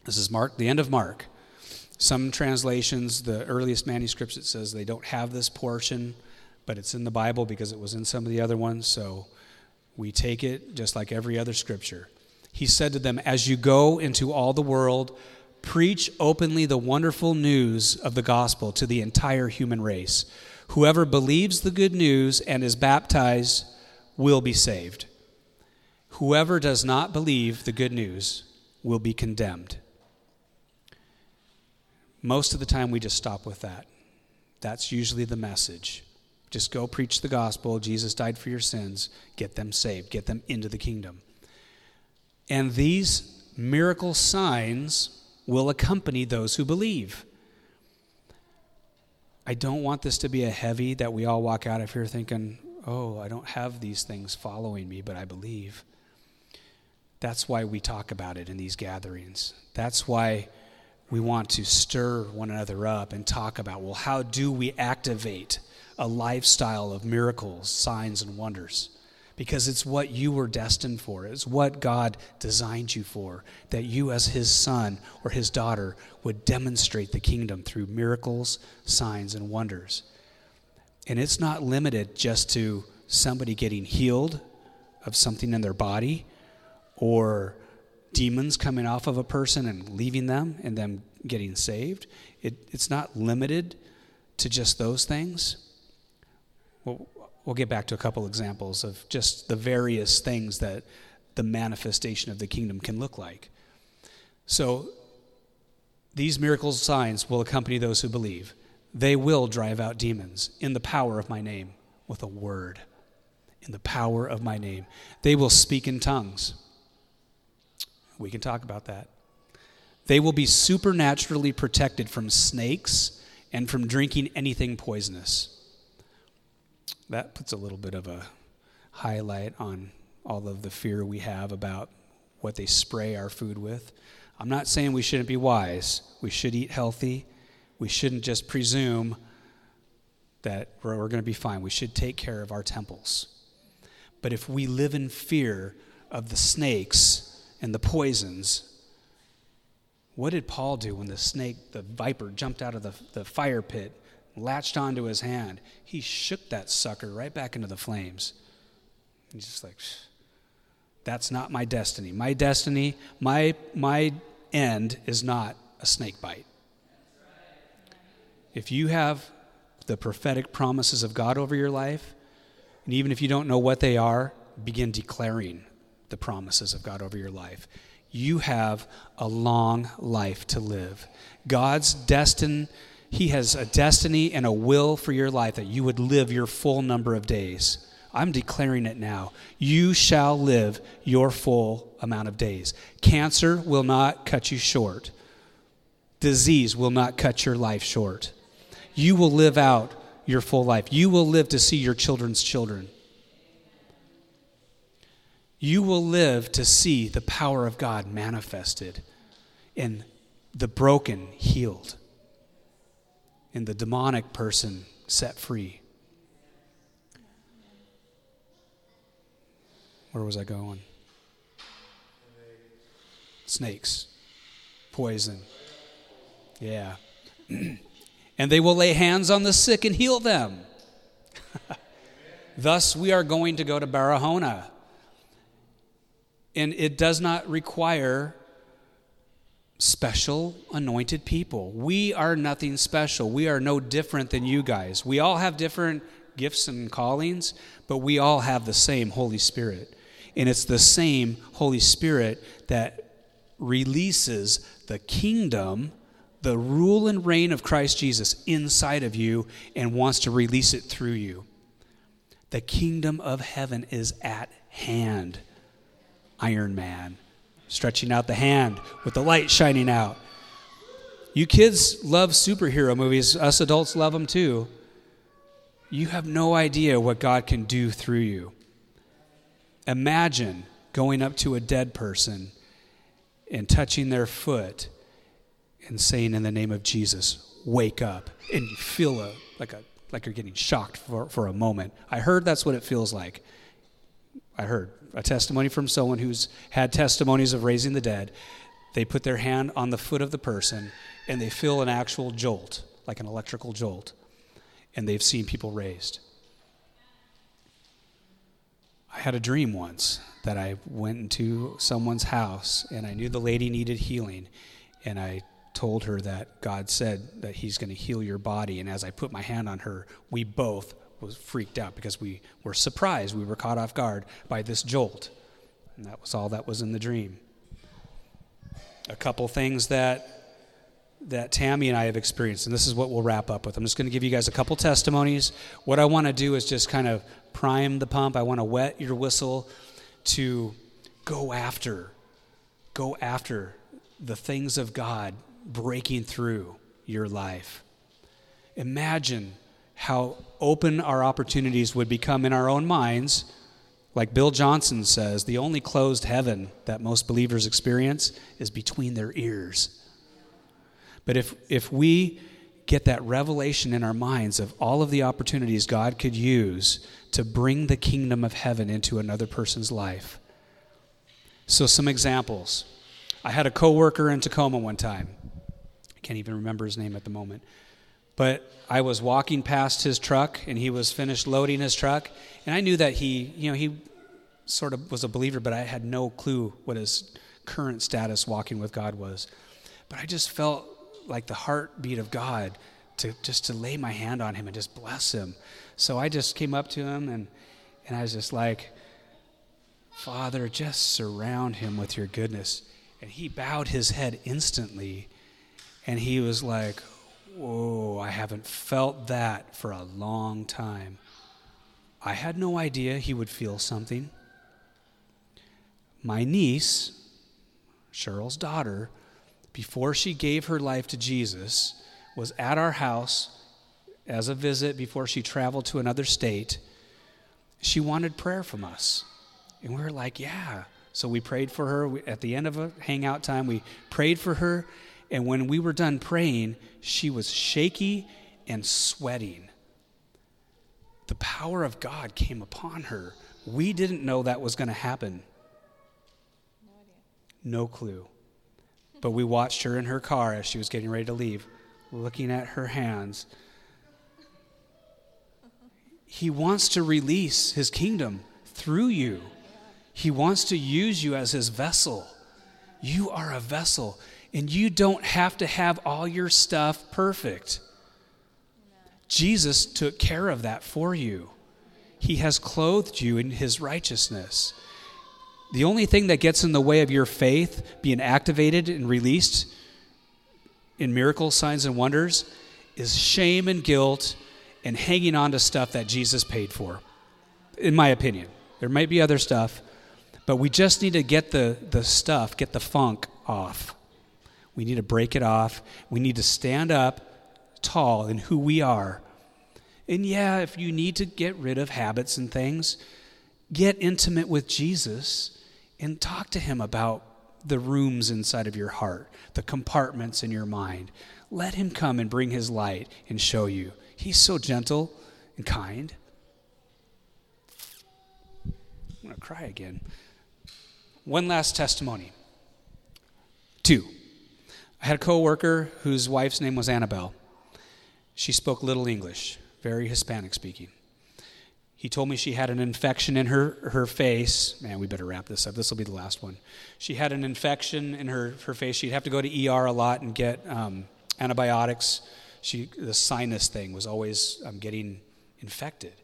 This is Mark, the end of Mark. Some translations, the earliest manuscripts, it says they don't have this portion but it's in the Bible because it was in some of the other ones, so we take it just like every other scripture. He said to them, As you go into all the world, preach openly the wonderful news of the gospel to the entire human race. Whoever believes the good news and is baptized will be saved. Whoever does not believe the good news will be condemned. Most of the time, we just stop with that. That's usually the message. Just go preach the gospel. Jesus died for your sins. Get them saved, get them into the kingdom. And these miracle signs will accompany those who believe. I don't want this to be a heavy that we all walk out of here thinking, oh, I don't have these things following me, but I believe. That's why we talk about it in these gatherings. That's why we want to stir one another up and talk about, well, how do we activate a lifestyle of miracles, signs, and wonders? Because it's what you were destined for. It's what God designed you for. That you, as His son or His daughter, would demonstrate the kingdom through miracles, signs, and wonders. And it's not limited just to somebody getting healed of something in their body or demons coming off of a person and leaving them and them getting saved. It, it's not limited to just those things. We'll, we'll get back to a couple examples of just the various things that the manifestation of the kingdom can look like. So, these miracles signs will accompany those who believe. They will drive out demons in the power of my name with a word. In the power of my name. They will speak in tongues. We can talk about that. They will be supernaturally protected from snakes and from drinking anything poisonous. That puts a little bit of a highlight on all of the fear we have about what they spray our food with. I'm not saying we shouldn't be wise. We should eat healthy. We shouldn't just presume that we're, we're going to be fine. We should take care of our temples. But if we live in fear of the snakes and the poisons. What did Paul do when the snake, the viper, jumped out of the, the fire pit, latched onto his hand? He shook that sucker right back into the flames. He's just like, that's not my destiny. My destiny, my, my end is not a snake bite. If you have the prophetic promises of God over your life, and even if you don't know what they are, begin declaring the promises of God over your life. You have a long life to live. God's destined, He has a destiny and a will for your life that you would live your full number of days. I'm declaring it now. You shall live your full amount of days. Cancer will not cut you short. Disease will not cut your life short. You will live out your full life. You will live to see your children's children you will live to see the power of God manifested in the broken healed, in the demonic person set free. Where was I going? Snakes, poison. Yeah. and they will lay hands on the sick and heal them. Thus, we are going to go to Barahona and it does not require special anointed people. We are nothing special. We are no different than you guys. We all have different gifts and callings, but we all have the same Holy Spirit. And it's the same Holy Spirit that releases the kingdom, the rule and reign of Christ Jesus inside of you and wants to release it through you. The kingdom of heaven is at hand. Iron Man, stretching out the hand with the light shining out. You kids love superhero movies, us adults love them too. You have no idea what God can do through you. Imagine going up to a dead person and touching their foot and saying in the name of Jesus, wake up. And you feel a, like, a, like you're getting shocked for, for a moment. I heard that's what it feels like. I heard a testimony from someone who's had testimonies of raising the dead. They put their hand on the foot of the person and they feel an actual jolt, like an electrical jolt, and they've seen people raised. I had a dream once that I went into someone's house and I knew the lady needed healing, and I told her that God said that He's going to heal your body. And as I put my hand on her, we both was freaked out because we were surprised. We were caught off guard by this jolt. And that was all that was in the dream. A couple things that that Tammy and I have experienced, and this is what we'll wrap up with. I'm just going to give you guys a couple testimonies. What I want to do is just kind of prime the pump. I want to wet your whistle to go after, go after the things of God breaking through your life. Imagine how open our opportunities would become in our own minds. Like Bill Johnson says, the only closed heaven that most believers experience is between their ears. But if, if we get that revelation in our minds of all of the opportunities God could use to bring the kingdom of heaven into another person's life. So, some examples. I had a coworker in Tacoma one time. I can't even remember his name at the moment. But I was walking past his truck and he was finished loading his truck. And I knew that he, you know, he sort of was a believer, but I had no clue what his current status walking with God was. But I just felt like the heartbeat of God to just to lay my hand on him and just bless him. So I just came up to him and and I was just like, Father, just surround him with your goodness. And he bowed his head instantly and he was like, Whoa, I haven't felt that for a long time. I had no idea he would feel something. My niece, Cheryl's daughter, before she gave her life to Jesus, was at our house as a visit before she traveled to another state. She wanted prayer from us. And we were like, yeah. So we prayed for her. At the end of a hangout time, we prayed for her. And when we were done praying, she was shaky and sweating. The power of God came upon her. We didn't know that was going to happen. No clue. But we watched her in her car as she was getting ready to leave, looking at her hands. He wants to release his kingdom through you. He wants to use you as his vessel. You are a vessel, and you don't have to have all your stuff perfect. Jesus took care of that for you. He has clothed you in his righteousness. The only thing that gets in the way of your faith being activated and released in miracles, signs, and wonders is shame and guilt and hanging on to stuff that Jesus paid for, in my opinion. There might be other stuff, but we just need to get the, the stuff, get the funk off. We need to break it off. We need to stand up tall in who we are. And yeah, if you need to get rid of habits and things, get intimate with Jesus and talk to him about the rooms inside of your heart, the compartments in your mind. Let him come and bring his light and show you. He's so gentle and kind. I'm going to cry again. One last testimony. Two. I had a coworker whose wife's name was Annabelle. She spoke little English, very Hispanic speaking. He told me she had an infection in her, her face. Man, we better wrap this up. This will be the last one. She had an infection in her, her face. She'd have to go to ER a lot and get um, antibiotics. She, the sinus thing was always um, getting infected.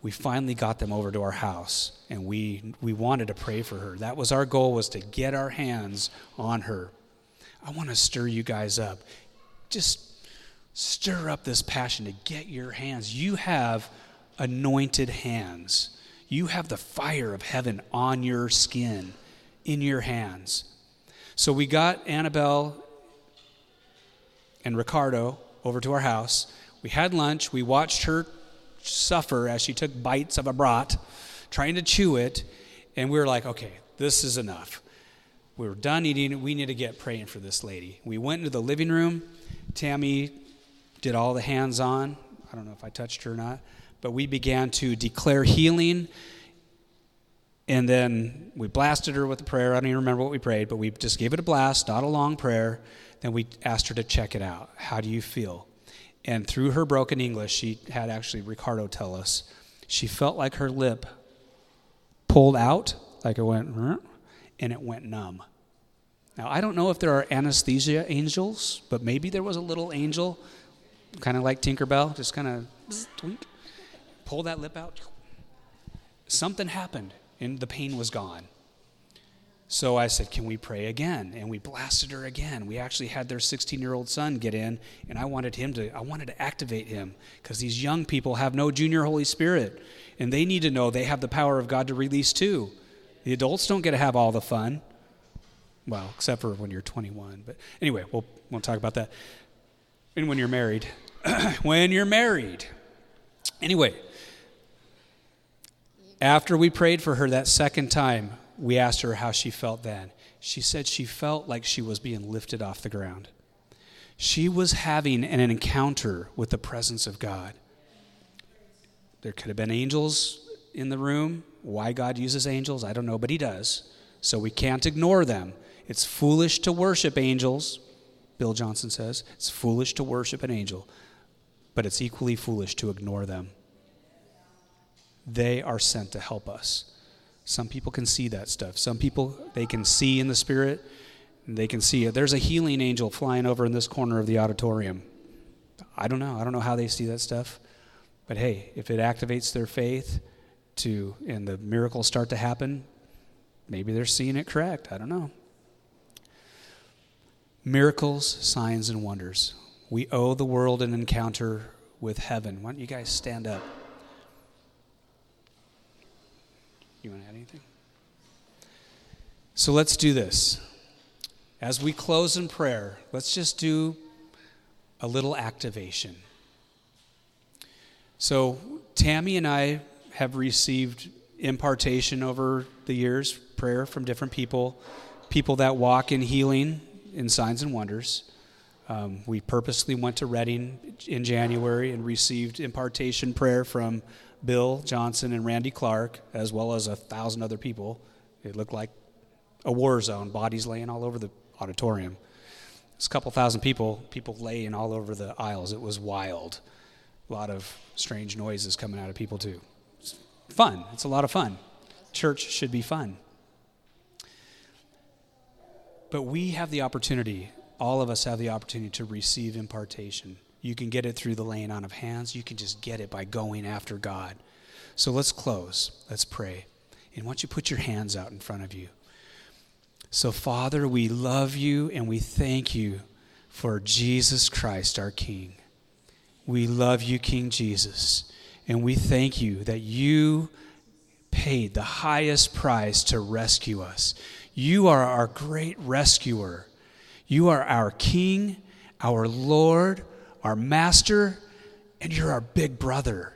We finally got them over to our house, and we, we wanted to pray for her. That was our goal, was to get our hands on her. I want to stir you guys up. Just stir up this passion to get your hands. You have anointed hands. You have the fire of heaven on your skin, in your hands. So we got Annabelle and Ricardo over to our house. We had lunch. We watched her suffer as she took bites of a brat, trying to chew it. And we were like, okay, this is enough. We were done eating. We need to get praying for this lady. We went into the living room. Tammy did all the hands on. I don't know if I touched her or not but we began to declare healing. And then we blasted her with a prayer. I don't even remember what we prayed, but we just gave it a blast, not a long prayer. Then we asked her to check it out. How do you feel? And through her broken English, she had actually Ricardo tell us she felt like her lip pulled out, like it went, and it went numb. Now, I don't know if there are anesthesia angels, but maybe there was a little angel, kind of like Tinkerbell, just kind of twink pull that lip out. Something happened and the pain was gone. So I said, Can we pray again? And we blasted her again. We actually had their 16 year old son get in, and I wanted him to, I wanted to activate him because these young people have no junior Holy Spirit, and they need to know they have the power of God to release too. The adults don't get to have all the fun. Well, except for when you're 21. But anyway, we'll, we'll talk about that. And when you're married. when you're married. Anyway, after we prayed for her that second time, we asked her how she felt then. She said she felt like she was being lifted off the ground. She was having an encounter with the presence of God. There could have been angels in the room. Why God uses angels, I don't know, but He does. So we can't ignore them. It's foolish to worship angels, Bill Johnson says. It's foolish to worship an angel, but it's equally foolish to ignore them. They are sent to help us. Some people can see that stuff. Some people, they can see in the spirit, they can see it. There's a healing angel flying over in this corner of the auditorium. I don't know. I don't know how they see that stuff. But hey, if it activates their faith to and the miracles start to happen, maybe they're seeing it correct. I don't know. Miracles, signs, and wonders. We owe the world an encounter with heaven. Why don't you guys stand up? You want to add anything? So let's do this. As we close in prayer, let's just do a little activation. So, Tammy and I have received impartation over the years, prayer from different people, people that walk in healing, in signs and wonders. Um, we purposely went to Redding in January and received impartation prayer from Bill Johnson and Randy Clark, as well as a thousand other people. It looked like a war zone, bodies laying all over the auditorium. It's a couple thousand people, people laying all over the aisles. It was wild. A lot of strange noises coming out of people, too. Fun. It's a lot of fun. Church should be fun. But we have the opportunity, all of us have the opportunity to receive impartation. You can get it through the laying on of hands. You can just get it by going after God. So let's close. Let's pray. And don't you put your hands out in front of you? So, Father, we love you and we thank you for Jesus Christ, our King. We love you, King Jesus. And we thank you that you paid the highest price to rescue us. You are our great rescuer. You are our King, our Lord, our Master, and you're our big brother.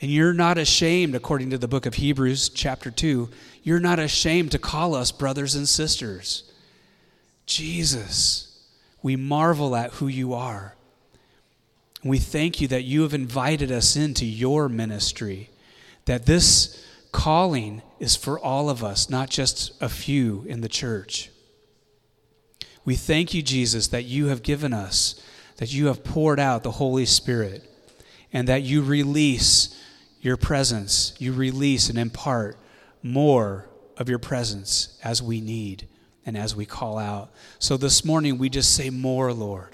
And you're not ashamed, according to the book of Hebrews, chapter 2, you're not ashamed to call us brothers and sisters. Jesus, we marvel at who you are. We thank you that you have invited us into your ministry, that this calling is for all of us, not just a few in the church. We thank you, Jesus, that you have given us, that you have poured out the Holy Spirit, and that you release your presence, you release and impart more of your presence as we need and as we call out. So this morning, we just say, More, Lord.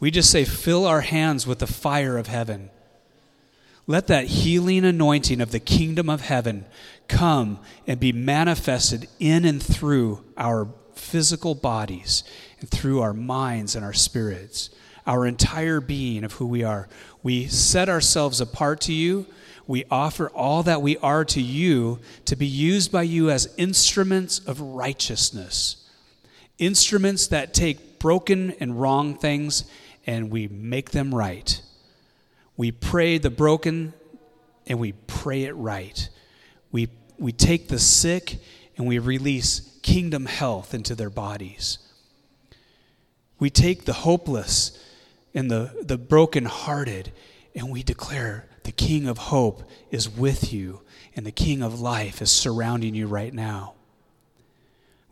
We just say, Fill our hands with the fire of heaven. Let that healing anointing of the kingdom of heaven come and be manifested in and through our physical bodies and through our minds and our spirits, our entire being of who we are. We set ourselves apart to you we offer all that we are to you to be used by you as instruments of righteousness. Instruments that take broken and wrong things and we make them right. We pray the broken and we pray it right. We, we take the sick and we release kingdom health into their bodies. We take the hopeless and the, the brokenhearted and we declare the King of hope is with you, and the King of life is surrounding you right now.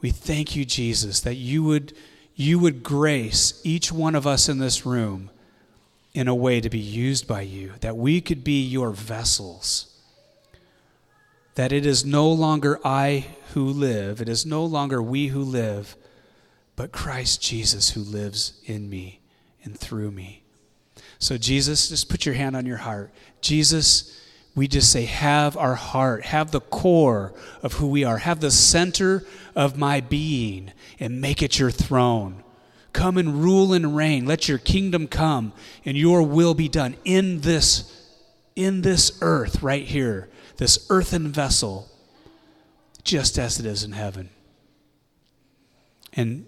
We thank you, Jesus, that you would, you would grace each one of us in this room in a way to be used by you, that we could be your vessels. That it is no longer I who live, it is no longer we who live, but Christ Jesus who lives in me and through me. So, Jesus, just put your hand on your heart. Jesus, we just say, Have our heart, have the core of who we are, have the center of my being, and make it your throne. Come and rule and reign. Let your kingdom come and your will be done in this in this earth right here, this earthen vessel, just as it is in heaven. And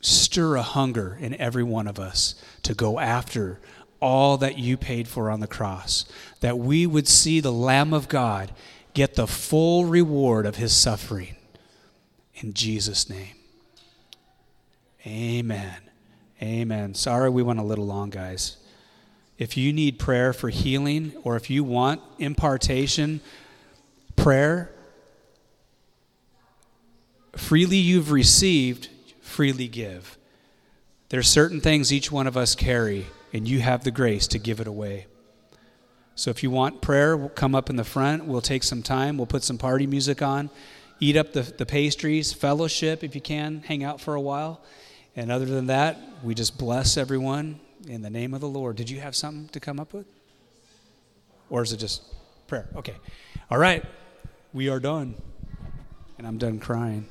stir a hunger in every one of us to go after all that you paid for on the cross, that we would see the Lamb of God get the full reward of his suffering. In Jesus' name. Amen. Amen. Sorry we went a little long, guys. If you need prayer for healing or if you want impartation, prayer, freely you've received, freely give. There's certain things each one of us carry, and you have the grace to give it away. So if you want prayer, we'll come up in the front. We'll take some time. We'll put some party music on. Eat up the, the pastries, fellowship if you can, hang out for a while. And other than that, we just bless everyone in the name of the Lord. Did you have something to come up with? Or is it just prayer? Okay. All right. We are done. And I'm done crying.